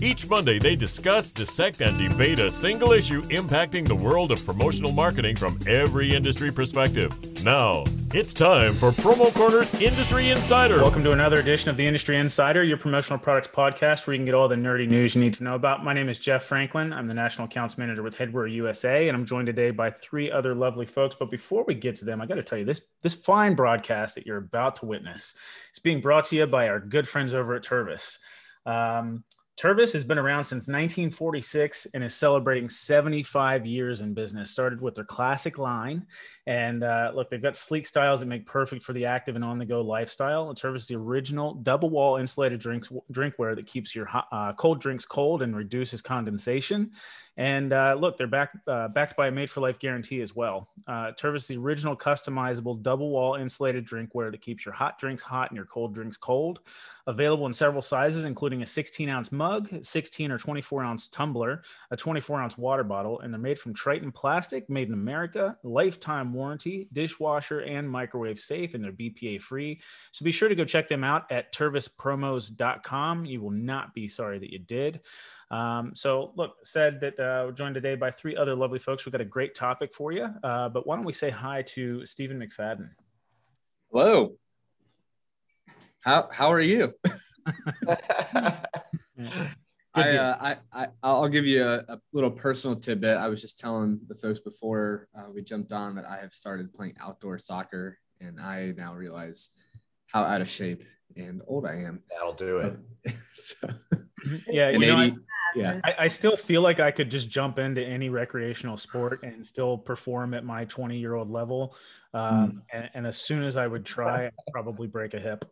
Each Monday, they discuss, dissect, and debate a single issue impacting the world of promotional marketing from every industry perspective. Now, it's time for Promo Corner's Industry Insider. Welcome to another edition of the Industry Insider, your promotional products podcast where you can get all the nerdy news you need to know about. My name is Jeff Franklin. I'm the National Accounts Manager with Headwear USA, and I'm joined today by three other lovely folks. But before we get to them, I got to tell you this this fine broadcast that you're about to witness is being brought to you by our good friends over at Tervis. Um, Tervis has been around since 1946 and is celebrating 75 years in business. Started with their classic line, and uh, look, they've got sleek styles that make perfect for the active and on-the-go lifestyle. Tervis is the original double-wall insulated drinks drinkware that keeps your hot, uh, cold drinks cold and reduces condensation. And uh, look, they're back, uh, backed by a made for life guarantee as well. Uh, Tervis is the original customizable double wall insulated drinkware that keeps your hot drinks hot and your cold drinks cold. Available in several sizes, including a 16 ounce mug, 16 or 24 ounce tumbler, a 24 ounce water bottle, and they're made from Tritan plastic, made in America, lifetime warranty, dishwasher, and microwave safe, and they're BPA free. So be sure to go check them out at tervispromos.com. You will not be sorry that you did. Um, so, look, said that uh, we're joined today by three other lovely folks. We've got a great topic for you. Uh, but why don't we say hi to Stephen McFadden? Hello. How how are you? I, uh, I, I I'll give you a, a, little personal tidbit. I was just telling the folks before uh, we jumped on that I have started playing outdoor soccer, and I now realize how out of shape and old I am. That'll do it. so, yeah, you know, 80, yeah I, I, still feel like i could just jump into any recreational sport and still perform at my 20 year old level um, mm. and, and, as soon as i would try i'd probably break a hip.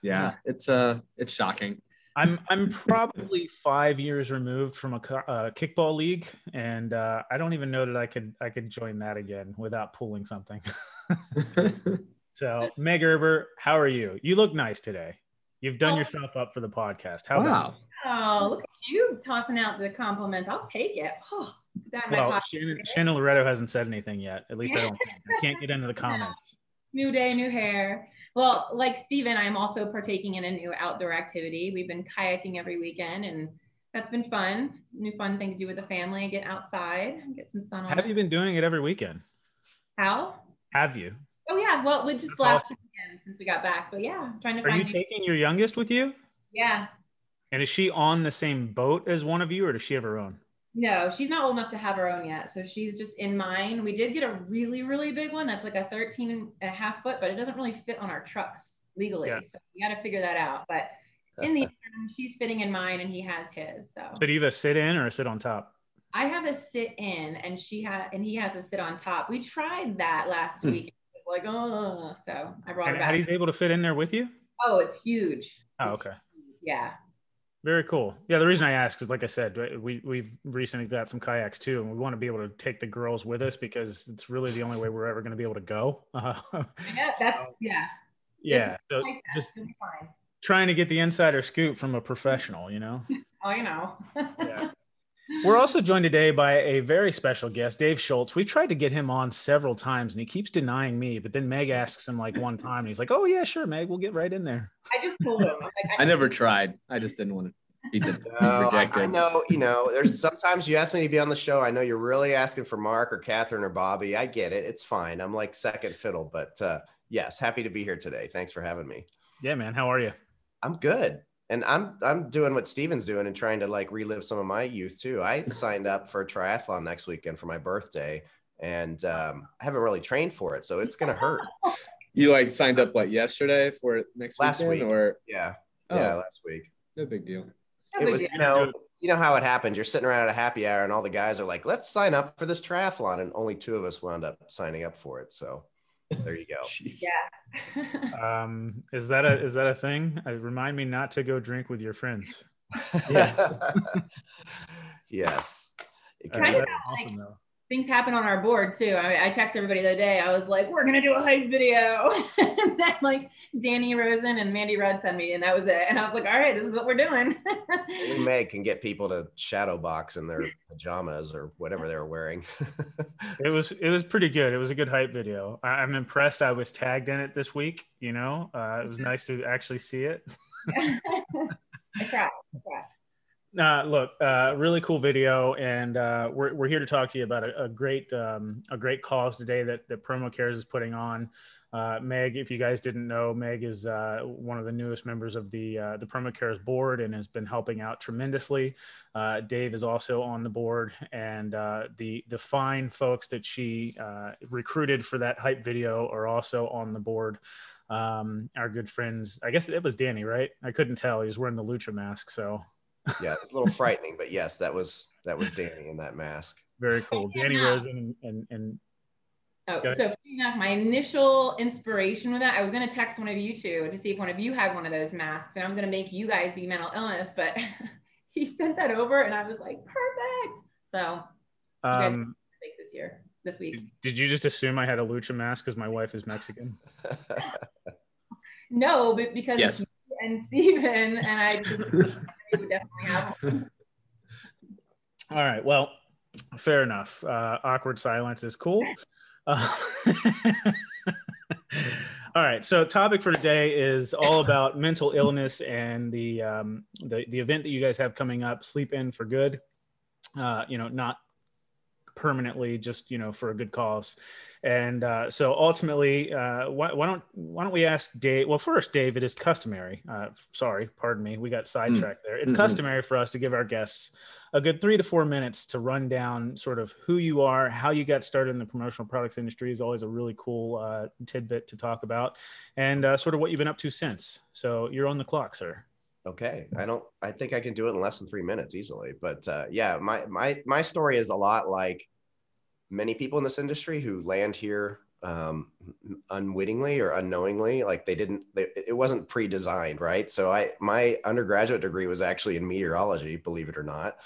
Yeah it's uh it's shocking. I'm i'm probably five years removed from a, a kickball league and uh, i don't even know that i could i could join that again without pulling something. So meg Gerber, how are you? You look nice today. You've done yourself up for the podcast. How wow. Oh, look at you tossing out the compliments. I'll take it. Oh, that well, Shannon, Shannon Loretto hasn't said anything yet. At least I don't. I can't get into the comments. New day, new hair. Well, like Steven, I'm also partaking in a new outdoor activity. We've been kayaking every weekend and that's been fun. New fun thing to do with the family, get outside, get some sun on. Have you been doing it every weekend? How? Have you? Oh yeah, well, we just that's last awesome. weekend since we got back. But yeah, I'm trying to Are you taking your youngest with you? Yeah. And is she on the same boat as one of you, or does she have her own? No, she's not old enough to have her own yet. So she's just in mine. We did get a really, really big one that's like a 13 and a half foot, but it doesn't really fit on our trucks legally. Yeah. So we got to figure that out. But in the interim, she's fitting in mine and he has his. So, so do you have a sit in or a sit on top? I have a sit in and she had, and he has a sit on top. We tried that last hmm. week. Like, oh, so I brought and it back. He's able to fit in there with you? Oh, it's huge. Oh, it's okay. Huge. Yeah. Very cool. Yeah, the reason I ask is, like I said, we we've recently got some kayaks too, and we want to be able to take the girls with us because it's really the only way we're ever going to be able to go. Uh, yeah, that's so, yeah. Yeah, so like just trying to get the insider scoop from a professional, you know. oh, you know. yeah. We're also joined today by a very special guest, Dave Schultz. We've tried to get him on several times and he keeps denying me, but then Meg asks him like one time and he's like, Oh yeah, sure, Meg, we'll get right in there. I just told him. Like, I, I, never tried. I just didn't want to be no, rejected. I, I, know, you know, there's sometimes you ask me to be on the show. I know you're really asking for Mark or Catherine or Bobby. I get it. It's fine. I'm like second fiddle, but uh, yes, happy to be here today. Thanks for having me. Yeah, man. How are you? I'm good and I'm I'm doing what Steven's doing and trying to like relive some of my youth too. I signed up for a triathlon next weekend for my birthday, and um, I haven't really trained for it, so it's gonna hurt. You like signed up what yesterday for next last weekend, week or yeah oh, yeah last week. No big deal. it was you know you know how it happened. You're sitting around at a happy hour and all the guys are like, "Let's sign up for this triathlon," and only two of us wound up signing up for it. So there you go. yeah. um, is that a is that a thing? Uh, remind me not to go drink with your friends. Yeah. yes. Kind of awesome, like things happen on our board too. I, I text everybody the other day. I was like, "We're gonna do a hype video," and then like Danny Rosen and Mandy Rudd sent me, and that was it. And I was like, "All right, this is what we're doing." we Meg can get people to shadow box in their pajamas or whatever they were wearing. it was it was pretty good. It was a good hype video. I, am I'm impressed. I was tagged in it this week. You know, uh, it was nice to actually see it. I tried. I tried. Uh, look, uh, really cool video, and uh, we're, we're here to talk to you about a, a great um, a great cause today that, that Promo Cares is putting on. Uh, Meg, if you guys didn't know, Meg is uh, one of the newest members of the uh, the Promo Cares board and has been helping out tremendously. Dave is also on the board, and the the fine folks that she recruited for that hype video are also on the board. Um, our good friends, I guess it was Danny, right? I couldn't tell; he was wearing the lucha mask, so yeah, it was a little frightening, but yes, that was that was Danny in that mask. Very cool. Danny Rosen and and, and Oh, so enough, my initial inspiration with that, I was going to text one of you two to see if one of you had one of those masks, and I was going to make you guys be mental illness, but he sent that over, and I was like, perfect. So, um, this year, this week. Did you just assume I had a lucha mask because my wife is Mexican? no, but because yes. and Steven, and I definitely have All right. Well, fair enough. Uh, awkward silence is cool. Uh, all right. So, topic for today is all about mental illness and the um, the the event that you guys have coming up, Sleep In for Good. Uh, you know, not permanently, just you know, for a good cause. And uh, so ultimately, uh, why, why, don't why don't we ask Dave? Well, first, Dave, it is customary. Uh, sorry, pardon me, we got sidetracked mm. there. It's mm-hmm. customary for us to give our guests a good three to four minutes to run down sort of who you are, how you got started in the promotional products industry is always a really cool uh, tidbit to talk about, and uh, sort of what you've been up to since. So you're on the clock, sir. Okay, I don't. I think I can do it in less than three minutes easily. But uh, yeah, my my my story is a lot like many people in this industry who land here um, unwittingly or unknowingly like they didn't they, it wasn't pre-designed right so i my undergraduate degree was actually in meteorology believe it or not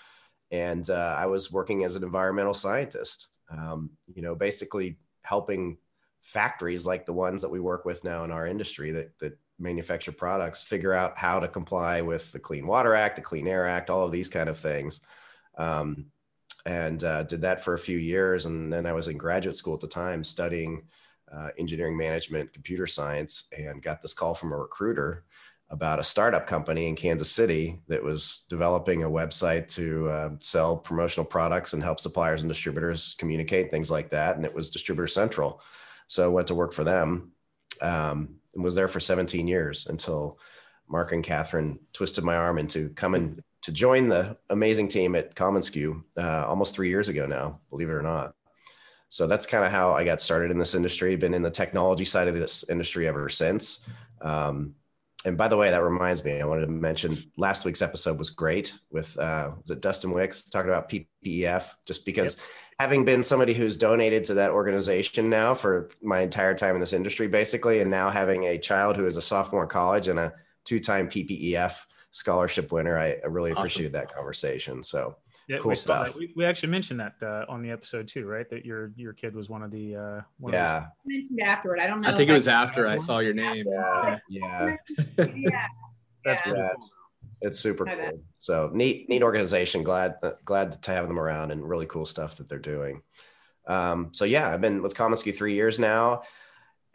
and uh, i was working as an environmental scientist um, you know basically helping factories like the ones that we work with now in our industry that, that manufacture products figure out how to comply with the clean water act the clean air act all of these kind of things um, and uh, did that for a few years. And then I was in graduate school at the time studying uh, engineering management, computer science, and got this call from a recruiter about a startup company in Kansas City that was developing a website to uh, sell promotional products and help suppliers and distributors communicate things like that. And it was Distributor Central. So I went to work for them um, and was there for 17 years until Mark and Catherine twisted my arm into coming to join the amazing team at commonsku uh, almost three years ago now, believe it or not. So that's kind of how I got started in this industry. Been in the technology side of this industry ever since. Um, and by the way, that reminds me, I wanted to mention last week's episode was great with uh, was it Dustin Wicks talking about PPEF, just because yep. Having been somebody who's donated to that organization now for my entire time in this industry, basically, and now having a child who is a sophomore in college and a two-time PPEF scholarship winner. I, I really awesome. appreciated that conversation. So yeah, cool stuff. We, we, actually mentioned that uh, on the episode too, right? That your your kid was one of the uh, one yeah. Of mentioned afterward. I don't know. I think it was after I saw your name. Yeah, yeah. yeah. That's yeah. Cool. It's super cool. So neat, neat organization. Glad glad to have them around and really cool stuff that they're doing. Um, so yeah, I've been with commonsku three years now.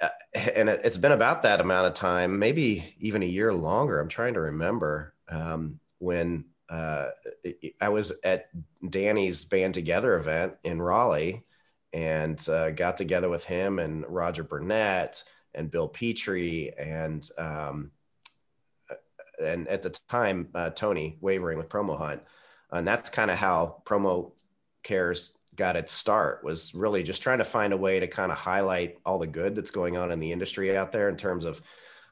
Uh, and it, has been about that amount of time, maybe even a year longer. I'm trying to remember um, when uh, I was at Danny's Band Together event in Raleigh and uh, got together with him and Roger Burnett and Bill Petrie and um, and at the time uh, Tony Wavering with Promo Hunt, and that's kind of how Promo Cares got its start was really just trying to find a way to kind of highlight all the good that's going on in the industry out there in terms of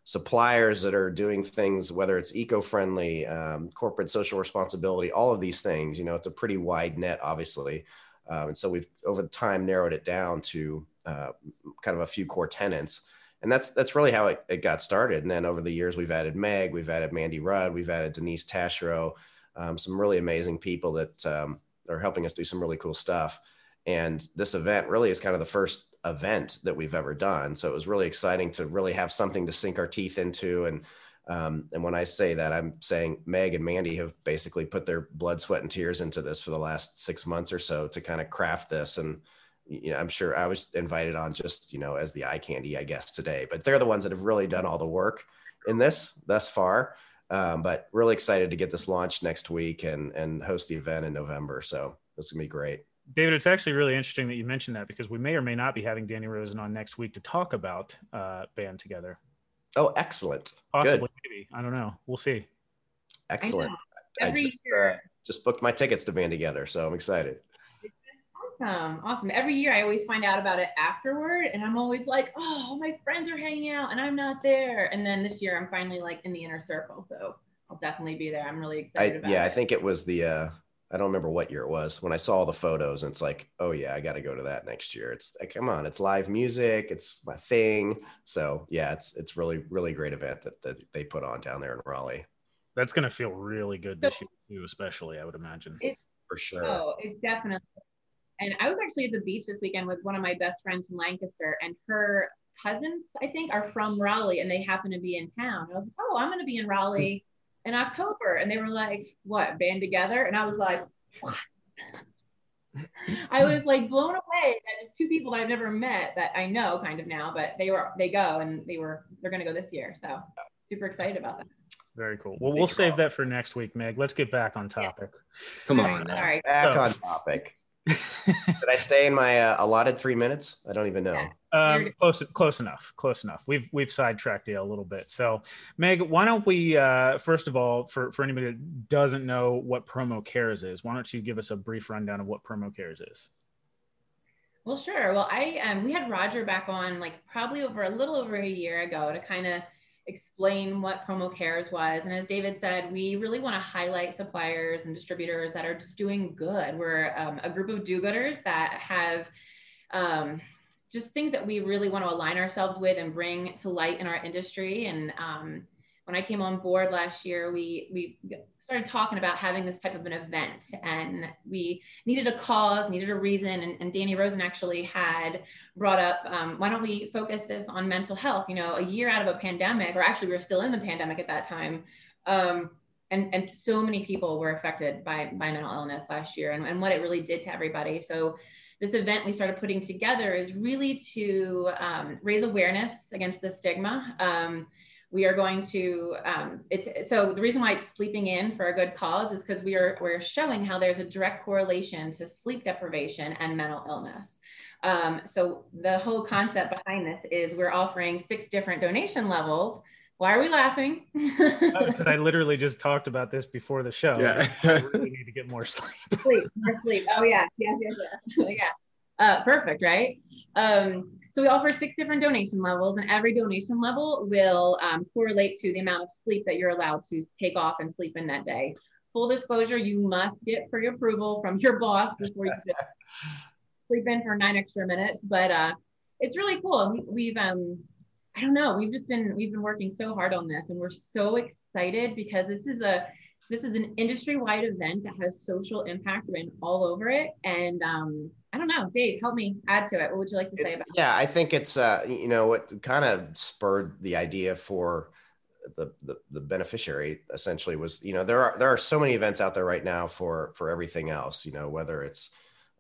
suppliers that are doing things whether it's eco-friendly um, corporate social responsibility all of these things you know it's a pretty wide net obviously. Um, and so we've over time narrowed it down to uh, kind of a few core tenants and that's that's really how it, it, got started and then over the years we've added meg we've added mandy rudd we've added denise taschereau um, some really amazing people that um, are helping us do some really cool stuff. And this event really is kind of the first event that we've ever done. So it was really exciting to really have something to sink our teeth into. And um, and when I say that, I'm saying Meg and Mandy have basically put their blood, sweat, and tears into this for the last six months or so to kind of craft this. And you know, I'm sure I was invited on just you know as the eye candy, I guess today. But they're the ones that have really done all the work in this thus far. Um, but really excited to get this launched next week and and host the event in November. So this is gonna be great. David, it's actually really interesting that you mentioned that because we may or may not be having Danny Rosen on next week to talk about uh, Band Together. Oh, excellent. Possibly, Good. maybe. I don't know. We'll see. Excellent. I, I just, uh, just booked my tickets to Band Together, so I'm excited. Awesome. Awesome. Every year I always find out about it afterward and I'm always like, oh, my friends are hanging out and I'm not there. And then this year I'm finally like in the inner circle. So I'll definitely be there. I'm really excited I, yeah, it. I think it was the uh I don't remember what year it was when I saw the photos and it's like, oh yeah, I got to go to that next year. It's like, come on, it's live music, it's my thing. So yeah, it's it's really really great event that, that they put on down there in Raleigh. That's gonna feel really good this year too, especially I would imagine. It, For sure. Oh, it definitely. And I was actually at the beach this weekend with one of my best friends from Lancaster, and her cousins, I think, are from Raleigh, and they happen to be in town. I was like, oh, I'm gonna be in Raleigh in October. And they were like, what, band together? And I was like, what? I was like blown away that it's two people that I've never met that I know kind of now, but they were they go and they were they're gonna go this year. So super excited about that. Very cool. Well, we'll save that for next week, Meg. Let's get back on topic. Yeah. Come on. All right. Back on topic. Did I stay in my uh, allotted three minutes? I don't even know. Um, close, close enough. Close enough. We've we've sidetracked you a little bit. So, Meg, why don't we uh, first of all, for for anybody that doesn't know what Promo Cares is, why don't you give us a brief rundown of what Promo Cares is? Well, sure. Well, I um, we had Roger back on like probably over a little over a year ago to kind of explain what promo cares was and as david said we really want to highlight suppliers and distributors that are just doing good we're um, a group of do-gooders that have um, just things that we really want to align ourselves with and bring to light in our industry. And um, when I came on board last year, we we started talking about having this type of an event, and we needed a cause, needed a reason. And, and Danny Rosen actually had brought up, um, why don't we focus this on mental health? You know, a year out of a pandemic, or actually we were still in the pandemic at that time. Um, and, and so many people were affected by, by mental illness last year and, and what it really did to everybody. So this event we started putting together is really to um, raise awareness against the stigma. Um, we are going to um, it's so the reason why it's sleeping in for a good cause is because we are we're showing how there's a direct correlation to sleep deprivation and mental illness um, so the whole concept behind this is we're offering six different donation levels why are we laughing? Because I literally just talked about this before the show. Yeah. I really need to get more sleep. sleep, more sleep. Oh yeah, yes, yes, yes. yeah. Uh, perfect, right? Um, so we offer six different donation levels, and every donation level will um, correlate to the amount of sleep that you're allowed to take off and sleep in that day. Full disclosure: you must get pre-approval from your boss before you sleep in for nine extra minutes. But uh, it's really cool. We, we've um, I don't know. We've just been we've been working so hard on this, and we're so excited because this is a this is an industry-wide event that has social impact written all over it. And um, I don't know, Dave, help me add to it. What would you like to it's, say about? Yeah, I think it's uh, you know what kind of spurred the idea for the, the the beneficiary essentially was you know there are there are so many events out there right now for for everything else you know whether it's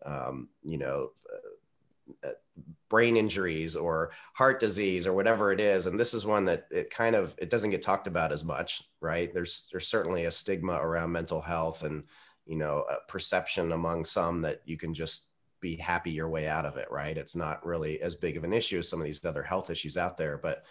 um, you know uh, brain injuries or heart disease or whatever it is and this is one that it kind of it doesn't get talked about as much right there's there's certainly a stigma around mental health and you know a perception among some that you can just be happy your way out of it right it's not really as big of an issue as some of these other health issues out there but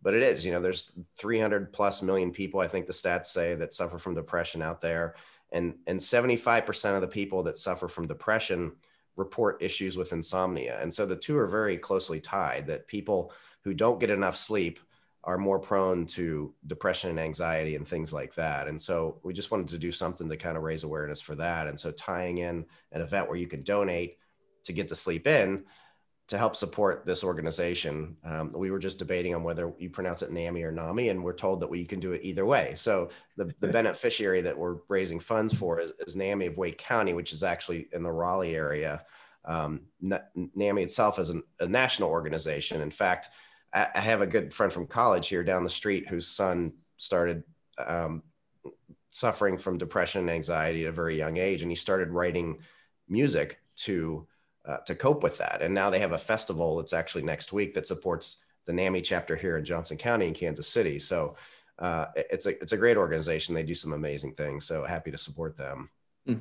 but it is you know there's 300 plus million people i think the stats say that suffer from depression out there and and 75% of the people that suffer from depression report issues with insomnia. And so the two are very closely tied that people who don't get enough sleep are more prone to depression and anxiety and things like that. And so we just wanted to do something to kind of raise awareness for that. And so tying in an event where you can donate to get to sleep in to help support this organization. Um, we were just debating on whether you pronounce it NAMI or NAMI, and we're told that we can do it either way. So the, the beneficiary that we're raising funds for is, is NAMI of Wake County, which is actually in the Raleigh area. um, NAMI itself is an, a national organization. In fact, I, I, have a good friend from college here down the street whose son started um, suffering from depression and anxiety at a very young age, and he started writing music to uh, to cope with that. And now they have a festival that's actually next week that supports the NAMI chapter here in Johnson County in Kansas City. So uh, it's a it's a great organization. They do some amazing things. So happy to support them. Hmm.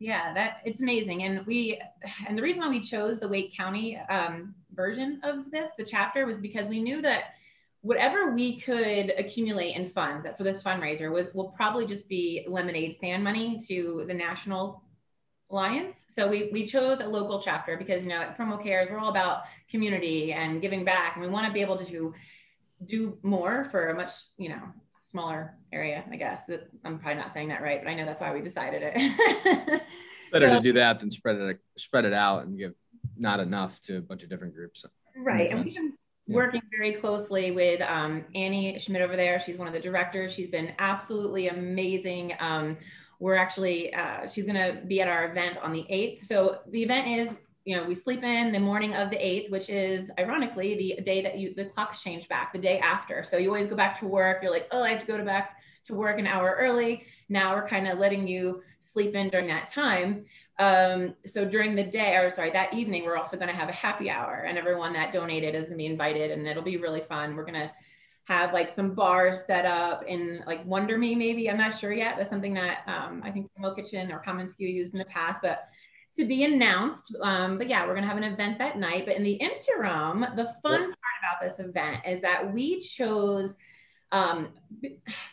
Yeah, that it's amazing. And we and the reason why we chose the Wake County um, version of this, the chapter, was because we knew that whatever we could accumulate in funds that for this fundraiser was will probably just be lemonade stand money to the national alliance. So we, we chose a local chapter because, you know, at Promo Cares, we're all about community and giving back. And we want to be able to do do more for a much, you know, smaller area, I guess. I'm probably not saying that right, but I know that's why we decided it. better so, to do that than spread it spread it out and give not enough to a bunch of different groups. Right. And we've been yeah. working very closely with um, Annie Schmidt over there. She's one of the directors. She's been absolutely amazing. Um, we're actually uh, she's going to be at our event on the 8th so the event is you know we sleep in the morning of the 8th which is ironically the day that you the clocks change back the day after. So you always go back to work. You're like oh i have to go to back to work an hour early. Now we're kind of letting you sleep in during that time. Um, so during the day or sorry that evening we're also going to have a happy hour and everyone that donated is going to be invited and it'll be really fun. We're going to have like some bars set up in like Wonder Me, maybe. I'm not sure yet. That's something that um, I think Mo Kitchen or commonsku used in the past, but to be announced. Um, but yeah, we're gonna have an event that night. But in the interim, the fun part about this event is that we chose um,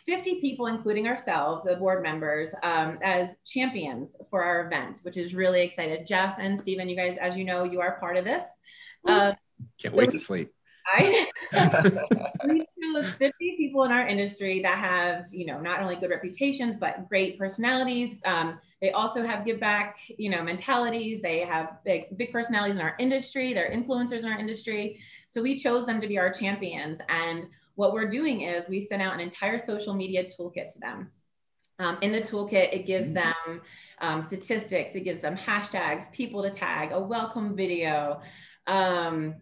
50 people, including ourselves, the board members, um, as champions for our event, which is really excited. Jeff and Stephen, you guys, as you know, you are part of this. Uh, Can't wait to sleep. I we chose 50 people in our industry that have, you know, not only good reputations, but great personalities. Um, they also have give back, you know, mentalities. They have big, big personalities in our industry. They're influencers in our industry. So we chose them to be our champions. And what we're doing is we sent out an entire social media toolkit to them. Um, in the toolkit, it gives mm-hmm. them um, statistics, it gives them hashtags, people to tag, a welcome video, um,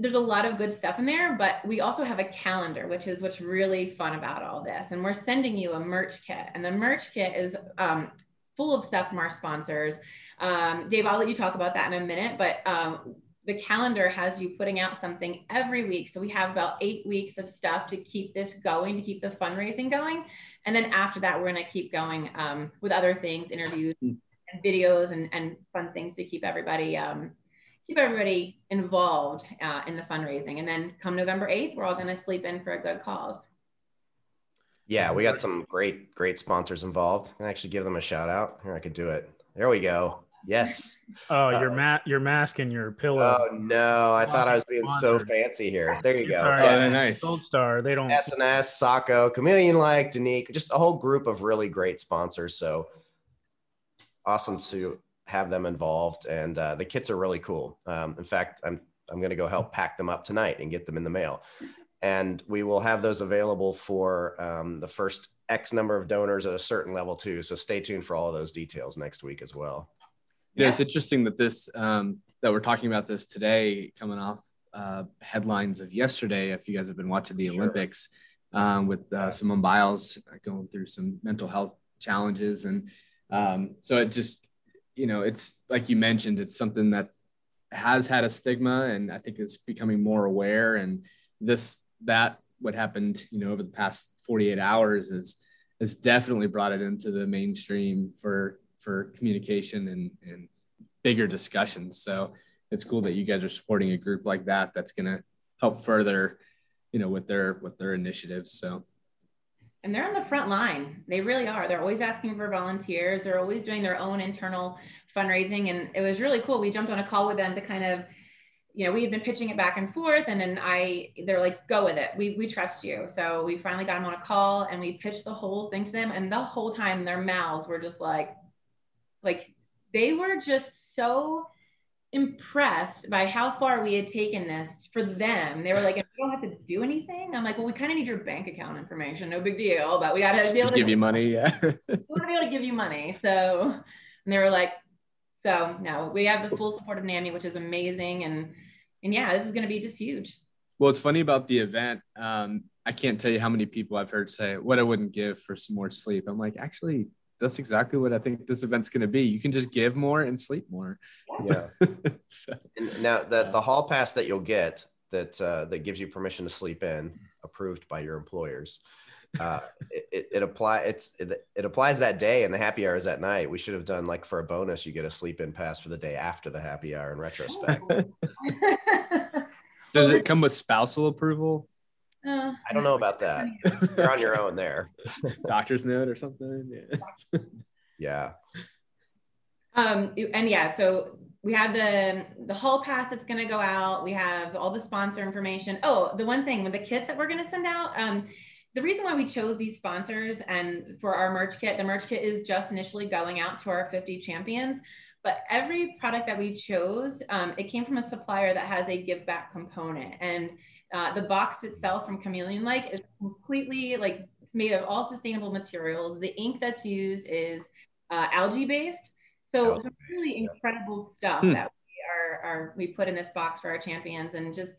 there's a lot of good stuff in there, but we also have a calendar, which is what's really fun about all this. And we're sending you a merch kit, and the merch kit is um, full of stuff from our sponsors. Um, Dave, I'll let you talk about that in a minute, but um, the calendar has you putting out something every week. So we have about eight weeks of stuff to keep this going, to keep the fundraising going. And then after that, we're going to keep going um, with other things, interviews hmm. and videos and, and fun things to keep everybody um, keep everybody involved uh, in the fundraising. And then come November 8th, we're all going to sleep in for a good cause. Yeah, we got some great, great sponsors involved. I actually give them a shout out. Here, I could do it. There we go. Yes. Oh, your uh, mat, your mask, and your pillow. Oh no! I thought I was being so fancy here. There you go. Sorry, yeah, nice. Gold Star. They don't. SNS, Sako, Chameleon like, Danique, just a whole group of really great sponsors. So awesome to have them involved, and uh, the kits are really cool. Um, in fact, I'm I'm going to go help pack them up tonight and get them in the mail, and we will have those available for um, the first X number of donors at a certain level too. So stay tuned for all of those details next week as well. Yeah, it's interesting that this um, that we're talking about this today, coming off uh, headlines of yesterday. If you guys have been watching the sure. Olympics, um, with uh, Simone Biles going through some mental health challenges, and um, so it just you know, it's like you mentioned, it's something that has had a stigma, and I think it's becoming more aware. And this, that, what happened, you know, over the past 48 hours is has definitely brought it into the mainstream for for communication and and bigger discussions. So it's cool that you guys are supporting a group like that that's going to help further, you know, with their with their initiatives. So and they're on the front line. They really are. They're always asking for volunteers. They're always doing their own internal fundraising. And it was really cool. We jumped on a call with them to kind of, you know, we had been pitching it back and forth. And then I, they're like, go with it. We, we trust you. So we finally got them on a call and we pitched the whole thing to them. And the whole time their mouths were just like, like they were just so impressed by how far we had taken this for them. They were like, "You don't have to do anything." I'm like, "Well, we kind of need your bank account information. No big deal, but we got to be able to give you money. Yeah, we want to be able to give you money." So, and they were like, So no, we have the full support of NAMI, which is amazing. And, and yeah, this is going to be just huge. Well, it's funny about the event. Um, I can't tell you how many people I've heard say what I wouldn't give for some more sleep. I'm like, actually, that's exactly what I think this event's going to be. You can just give more and sleep more. Yeah. so. Now, the, the hall pass that you'll get that uh, that gives you permission to sleep in, approved by your employers. Uh, it, it, it apply it's it, it, applies that day, and the happy hour is at night. We should have done like for a bonus, you get a sleep in pass for the day after the happy hour. In retrospect, does it come with spousal approval? Uh, I don't know about that. You're on your own there. Doctor's note or something. Yeah. yeah. Um, and yeah, so we have the the hall pass that's going to go out. We have all the sponsor information. Oh, the one thing with the kits that we're going to send out. Um, the reason why we chose these sponsors and for our merch kit, the merch kit is just initially going out to our 50 champions. But every product that we chose, um, it came from a supplier that has a give back component. And uh, the box itself from Chameleon Like is completely like it's made of all sustainable materials. The ink that's used is uh, algae based. So algae really incredible stuff hmm. that we are, are we put in this box for our champions. And just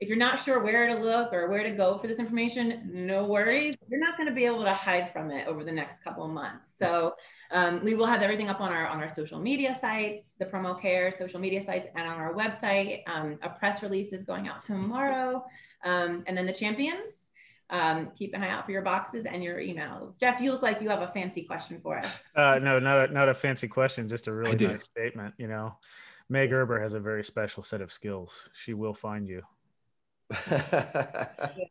if you're not sure where to look or where to go for this information, no worries. You're not going to be able to hide from it over the next couple of months. So um, we will have everything up on our on our social media sites, the promo care social media sites, and on our website. Um, a press release is going out tomorrow, um, and then the champions. Um, keep an eye out for your boxes and your emails. Jeff, you look like you have a fancy question for us. Uh, no, not a, not a fancy question, just a really nice statement. You know, Meg Gerber has a very special set of skills. She will find you.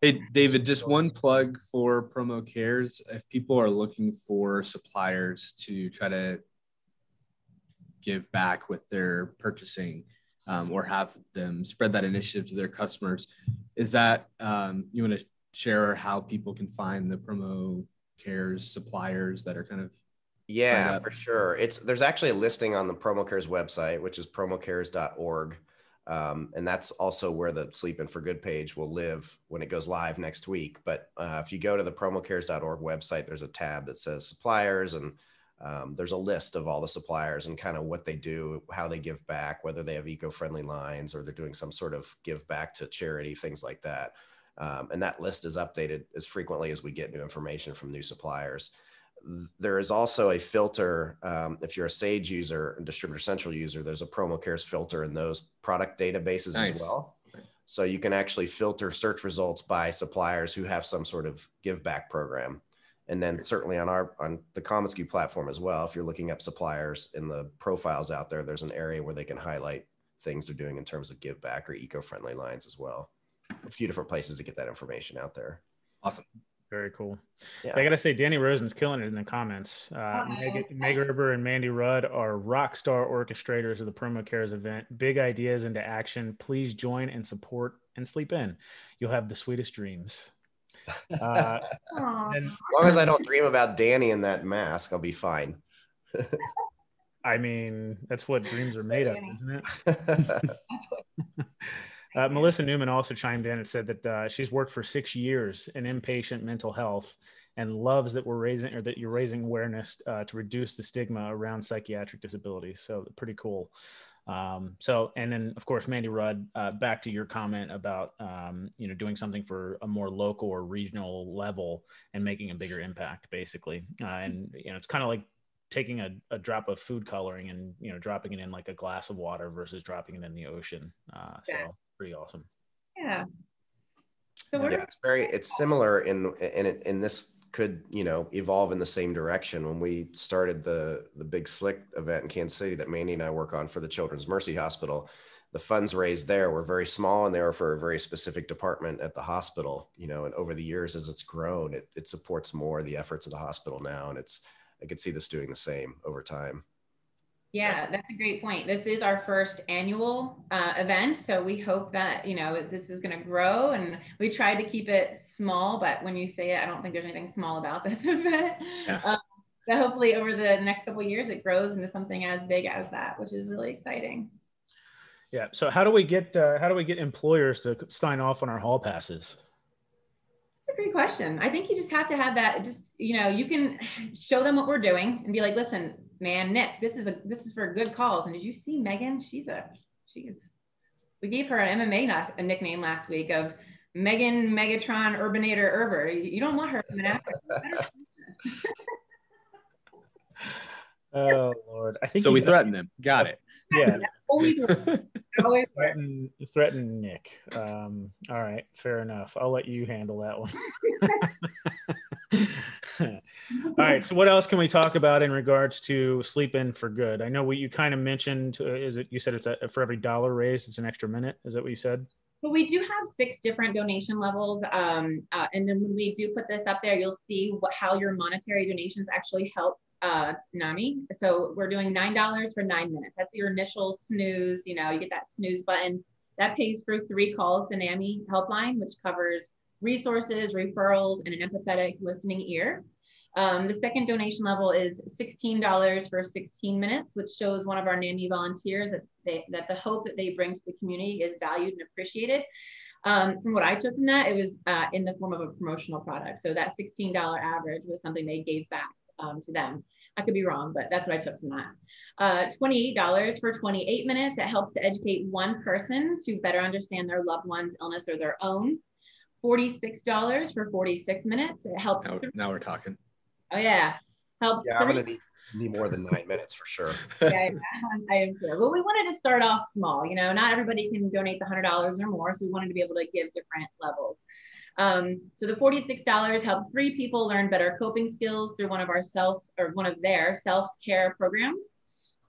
Hey david just one plug for promo cares. If people are looking for suppliers to try to give back with their purchasing um, or have them spread that initiative to their customers is that um, you want to share how people can find the promo cares suppliers that are kind of yeah for sure. It's there's actually a listing on the promo cares website which is promocares.org um, and that's also where the Sleep In for Good page will live when it goes live next week. But uh, if you go to the promocares.org website, there's a tab that says suppliers, and um, there's a list of all the suppliers and kind of what they do, how they give back, whether they have eco friendly lines or they're doing some sort of give back to charity, things like that. Um, and that list is updated as frequently as we get new information from new suppliers there is also a filter. Um, if you're a Sage user and Distributor Central user, there's a promo cares filter in those product databases nice. as well. So you can actually filter search results by suppliers who have some sort of give back program. And then certainly on our on the commonsku platform as well, if you're looking up suppliers in the profiles out there, there's an area where they can highlight things they're doing in terms of give back or eco-friendly lines as well. A few different places to get that information out there. Awesome. Very cool. Yeah. I gotta say, Danny Rosen's killing it in the comments. Uh, Meg, Meg Gerber and Mandy Rudd are rock star orchestrators of the Promo Cares event. Big ideas into action. Please join and support and sleep in. You'll have the sweetest dreams. Uh, and, as long as I don't dream about Danny in that mask, I'll be fine. I mean, that's what dreams are made of, isn't it? Uh, Melissa Newman also chimed in and said that uh, she's worked for six years in inpatient mental health and loves that we're raising or that you're raising awareness uh, to reduce the stigma around psychiatric disabilities. So pretty cool. Um, so, and then of course, Mandy Rudd, uh, back to your comment about, um, you know, doing something for a more local or regional level and making a bigger impact basically. Uh, and, you know, it's kind of like taking a, a drop of food coloring and, you know, dropping it in like a glass of water versus dropping it in the ocean. Uh. So pretty awesome. Yeah. Um, so yeah, it's very it's similar in in in this could you know evolve in the same direction when we started the the big slick event in kansas city that mandy and i work on for the children's mercy hospital the funds raised there were very small and they were for a very specific department at the hospital you know and over the years as it's grown it, it supports more the efforts of the hospital now and it's i could see this doing the same over time yeah, that's a great point. This is our first annual uh, event, so we hope that you know this is going to grow. And we tried to keep it small, but when you say it, I don't think there's anything small about this event. Yeah. Um, but hopefully, over the next couple years, it grows into something as big as that, which is really exciting. Yeah. So how do we get uh, how do we get employers to sign off on our hall passes? That's a great question. I think you just have to have that. Just you know, you can show them what we're doing and be like, listen man, Nick, this is a this is for good calls. And did you see Megan? She's a she's we gave her an MMA not, a nickname last week of Megan Megatron Urbanator Gerber. You don't want her coming after. oh Lord! I think so. We threatened him. Got it. Yeah. threaten, threaten Nick. Um, all right, fair enough. I'll let you handle that one. all right. So, what else can we talk about in regards to sleep in for good? I know what you kind of mentioned. Uh, is it you said it's a, for every dollar raised, it's an extra minute? Is that what you said? So we do have six different donation levels, um, uh, and then when we do put this up there, you'll see what, how your monetary donations actually help uh, NAMI. So we're doing $9 for nine minutes. That's your initial snooze. You know, you get that snooze button. That pays for three calls to NAMI helpline, which covers resources, referrals, and an empathetic listening ear. Um, the second donation level is $16 for 16 minutes, which shows one of our NAMI volunteers that, they, that the hope that they bring to the community is valued and appreciated. Um, from what I took from that, it was uh, in the form of a promotional product. So that $16 average was something they gave back um, to them. I could be wrong, but that's what I took from that. Uh, $28 for 28 minutes. It helps to educate one person to better understand their loved one's illness or their own. $46 for 46 minutes. It helps. Now, now we're talking. Oh, yeah. Helps. Yeah, I'm to need, need more than nine minutes for sure. yeah, I am sure. Well, we wanted to start off small. You know, not everybody can donate the $100 or more. So we wanted to be able to give different levels. Um, so the $46 helped three people learn better coping skills through one of our self or one of their self-care programs.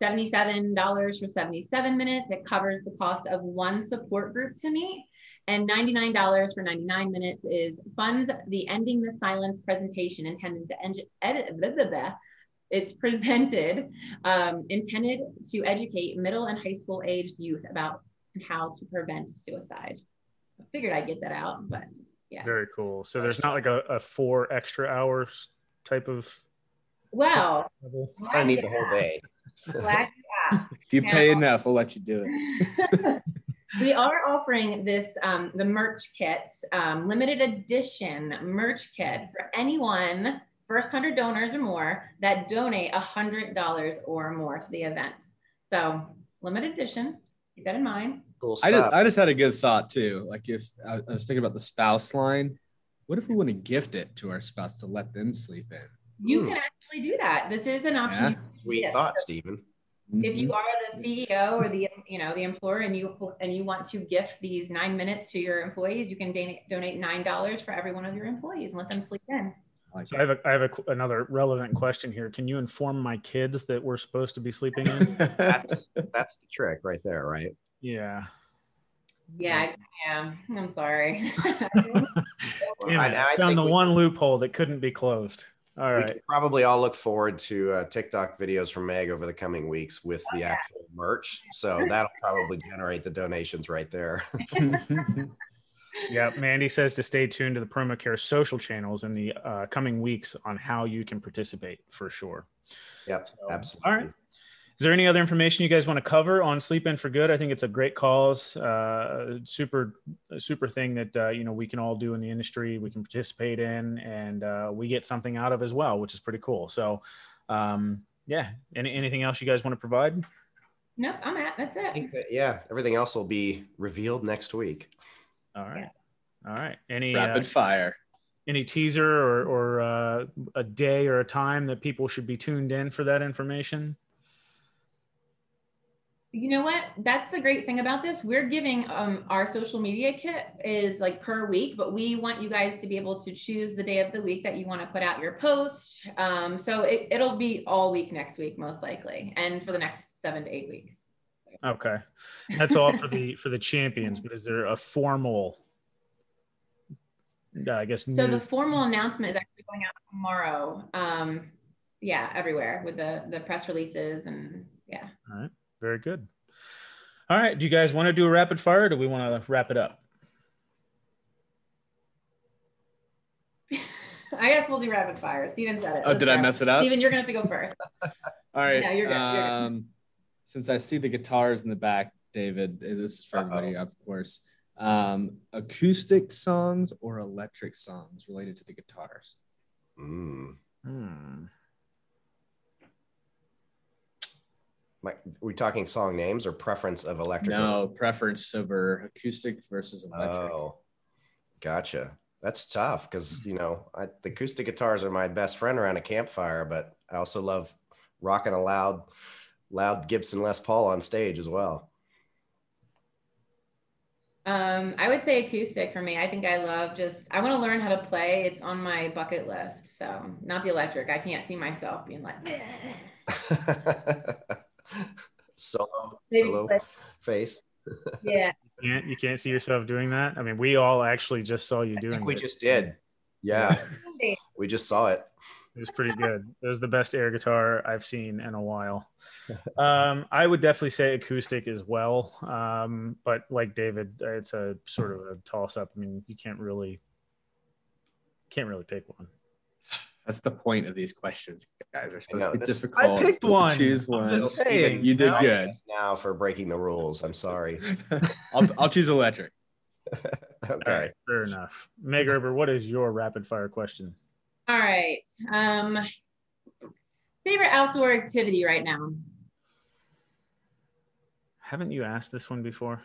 $77 for 77 minutes. It covers the cost of one support group to meet. And $99 for 99 minutes is funds the Ending the Silence presentation intended to edit, blah, blah, blah. It's presented, um, intended to educate middle and high school aged youth about how to prevent suicide. I figured I'd get that out, but yeah. Very cool. So there's not like a, a four extra hours type of. Wow. I need the whole day. Glad you asked. if you pay enough, we'll let you do it. we are offering this um, the merch kits, um, limited edition merch kit for anyone first hundred donors or more that donate a hundred dollars or more to the event. So limited edition. Keep that in mind cool stuff. I just, I just had a good thought too. Like if I, was thinking about the spouse line, what if we want to gift it to our spouse to let them sleep in? You Ooh. can actually do that. This is an option. Yeah. Sweet thought, Stephen. If you mm-hmm. are the CEO or the you know the employer and you and you want to gift these nine minutes to your employees, you can donate donate nine dollars for every one of your employees and let them sleep in. So I have a, I have a, another relevant question here. Can you inform my kids that we're supposed to be sleeping in? that's that's the trick right there, right? Yeah. Yeah, I am. I'm sorry. Damn I, I found the we, one loophole that couldn't be closed. All right. probably all look forward to uh, TikTok videos from Meg over the coming weeks with the actual merch. So that'll probably generate the donations right there. yeah, Mandy says to stay tuned to the PromoCare social channels in the uh, coming weeks on how you can participate for sure. Yep, so, absolutely. All right. Is there any other information you guys want to cover on Sleep In for Good? I think it's a great cause, uh, super, super thing that uh, you know we can all do in the industry. We can participate in, and uh, we get something out of as well, which is pretty cool. So, um, yeah. Any, anything else you guys want to provide? No, I'm at. That's it. That, yeah, everything else will be revealed next week. All right. All right. Any rapid uh, fire? Any teaser or, or uh, a day or a time that people should be tuned in for that information? You know what? That's the great thing about this. We're giving um, our social media kit is like per week but we want you guys to be able to choose the day of the week that you want to put out your post. Um, so it, it'll be all week next week most likely and for the next seven to eight weeks. Okay. That's all for the for the champions but is there a formal uh, i guess so new- the formal announcement is actually going out tomorrow um yeah everywhere with the the press releases and yeah. All right very good. All right. Do you guys want to do a rapid fire or do we want to wrap it up? I guess we'll do rapid fire. Steven said it. Oh, Let's did I mess it up? Steven, you're going to have to go first. All right. Yeah, you're good. You're good. Um, since I see the guitars in the back, David, this is for everybody, Uh-oh. of course. Um, acoustic songs or electric songs related to the guitars? Mm. Hmm. My, we talking song names or preference of electric? No, preference over acoustic versus electric. Oh, gotcha. That's tough because you know I, the acoustic guitars are my best friend around a campfire, but I also love rocking a loud, loud Gibson Les Paul on stage as well. Um, I would say acoustic for me. I think I love just I want to learn how to play. It's on my bucket list. So not the electric. I can't see myself being like solo solo face. Yeah. You can't, you can't see yourself doing that. I mean, we all actually just saw you doing. It. We it. just did. Yeah, we just saw it. It was pretty good. It was the best air guitar I've seen in a while. Um, I would definitely say acoustic as well. Um, but like David, it's a sort of a toss up. I mean, you can't really can't really pick one. That's the point of these questions, guys. Are supposed know, to be this, difficult. I picked one. choose one. I'm just saying, you did good. Now for breaking the rules. I'm sorry. I'll, I'll choose electric. okay. fair enough. Meg Gerber, what is your rapid fire question? All right. Um, favorite outdoor activity right now? Haven't you asked this one before?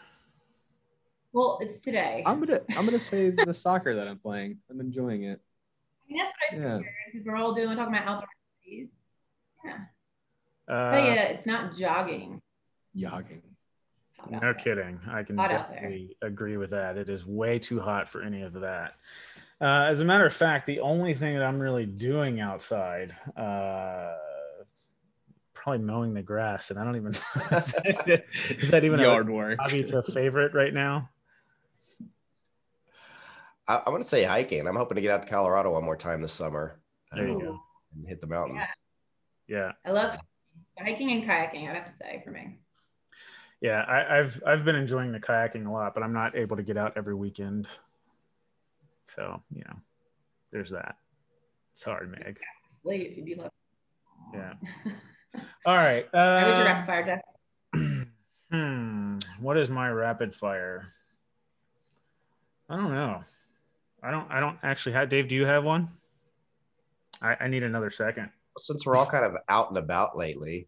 Well, it's today. I'm gonna I'm gonna say the soccer that I'm playing. I'm enjoying it. I mean, that's what I yeah. figured because we're all doing talking about outdoor activities. Yeah. Uh, but yeah, it's not jogging. Jogging. No kidding. I can definitely agree with that. It is way too hot for any of that. Uh, as a matter of fact, the only thing that I'm really doing outside, uh, probably mowing the grass, and I don't even is, that even yard a work? Hobby to a favorite right now. I, I want to say hiking. I'm hoping to get out to Colorado one more time this summer. There you go. And hit the mountains. Yeah. yeah. I love hiking and kayaking. I'd have to say for me. Yeah, I, I've I've been enjoying the kayaking a lot, but I'm not able to get out every weekend. So, you know, there's that. Sorry, Meg. Sleep if you love. Yeah. All right. Uh, what was your rapid fire, Jeff? hmm. What is my rapid fire? I don't know. I don't. I don't actually have. Dave, do you have one? I, I need another second. Since we're all kind of out and about lately,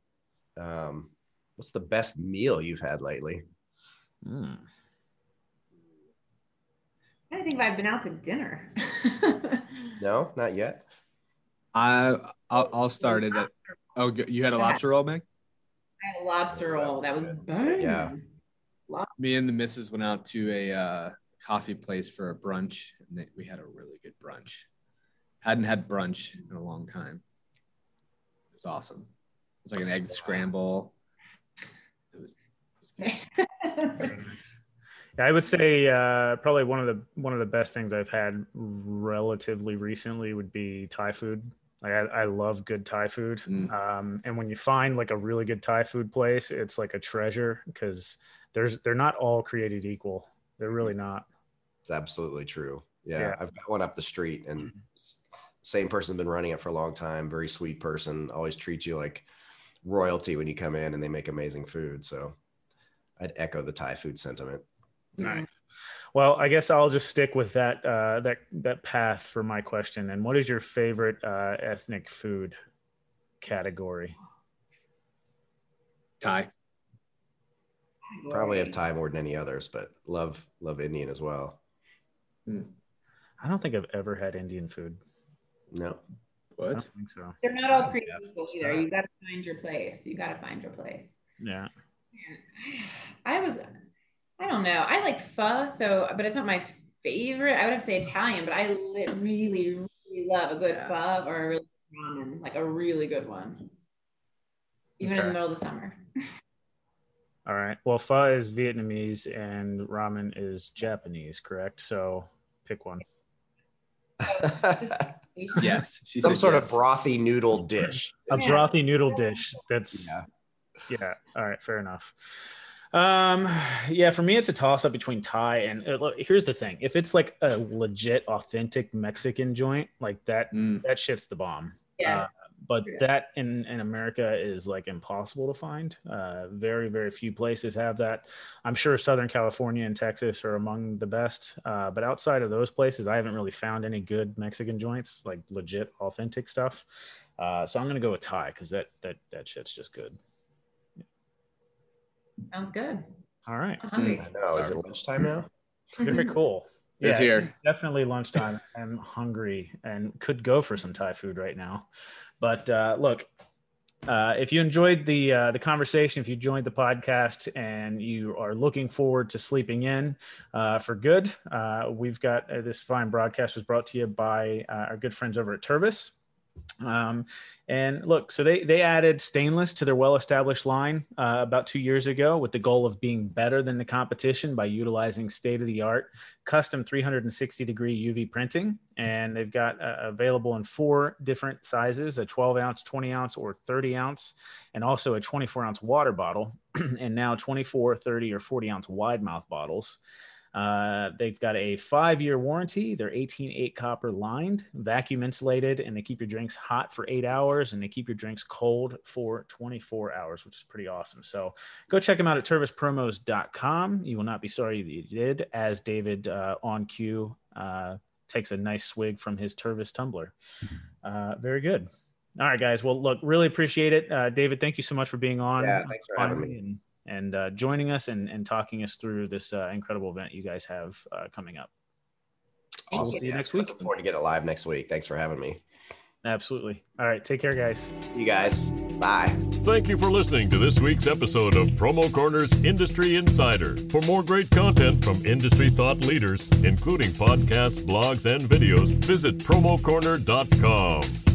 um, what's the best meal you've had lately? Hmm. I think if I've been out to dinner. no, not yet. I I'll, I'll start it. At, oh, you had a lobster roll, Meg? I had a lobster roll. That was bang. Yeah. Me and the missus went out to a uh, coffee place for a brunch, and they, we had a really good brunch. Hadn't had brunch in a long time. It was awesome. It was like an egg scramble. It was, it was I would say uh, probably one of the one of the best things I've had relatively recently would be Thai food. Like I, I love good Thai food, mm. um, and when you find like a really good Thai food place, it's like a treasure because there's they're not all created equal. They're really not. It's absolutely true. Yeah, yeah. I've got one up the street, and same person's been running it for a long time. Very sweet person, always treats you like royalty when you come in, and they make amazing food. So I'd echo the Thai food sentiment. Nice. Well, I guess I'll just stick with that uh, that that path for my question. And what is your favorite uh, ethnic food category? Thai. Probably have Thai more than any others, but love love Indian as well. Mm. I don't think I've ever had Indian food. No. What? I don't think so. They're not all oh, created equal either. You got to find your place. You got to find your place. Yeah. I was I don't know. I like pho, so but it's not my favorite. I would have to say Italian, but I li- really, really love a good yeah. pho or a really ramen, like a really good one, even okay. in the middle of the summer. All right. Well, pho is Vietnamese and ramen is Japanese, correct? So pick one. yes, some sort yes. of brothy noodle dish. A yeah. brothy noodle dish. That's yeah. yeah. All right. Fair enough. Um, yeah, for me, it's a toss up between Thai and uh, here's the thing: if it's like a legit, authentic Mexican joint, like that, mm. that shit's the bomb. Yeah. Uh, but yeah. that in, in America is like impossible to find. Uh, very, very few places have that. I'm sure Southern California and Texas are among the best. Uh, but outside of those places, I haven't really found any good Mexican joints, like legit, authentic stuff. Uh, so I'm gonna go with Thai because that that that shit's just good. Sounds good. All right. I know. Is it lunchtime now? Very cool. Yeah, it's here. Definitely lunchtime. I'm hungry and could go for some Thai food right now. But uh, look, uh, if you enjoyed the uh, the conversation, if you joined the podcast, and you are looking forward to sleeping in uh, for good, uh, we've got uh, this fine broadcast was brought to you by uh, our good friends over at Tervis. Um, and look, so they they added stainless to their well-established line uh, about two years ago with the goal of being better than the competition by utilizing state-of-the-art custom 360 degree UV printing. And they've got uh, available in four different sizes: a 12 ounce, 20 ounce, or 30 ounce, and also a 24 ounce water bottle, and now 24, 30, or 40 ounce wide mouth bottles. Uh, they've got a five year warranty. They're 18.8 copper lined, vacuum insulated, and they keep your drinks hot for eight hours and they keep your drinks cold for 24 hours, which is pretty awesome. So go check them out at tervispromos.com. You will not be sorry that you did, as David uh, on cue uh, takes a nice swig from his Tervis tumbler. Uh, very good. All right, guys. Well, look, really appreciate it. Uh, David, thank you so much for being on. Yeah, thanks for having me. And, and uh, joining us and, and talking us through this uh, incredible event you guys have uh, coming up. Awesome. We'll see you next week. Looking forward to get it live next week. Thanks for having me. Absolutely. All right. Take care, guys. You guys. Bye. Thank you for listening to this week's episode of Promo Corner's Industry Insider. For more great content from industry thought leaders, including podcasts, blogs, and videos, visit promocorner.com.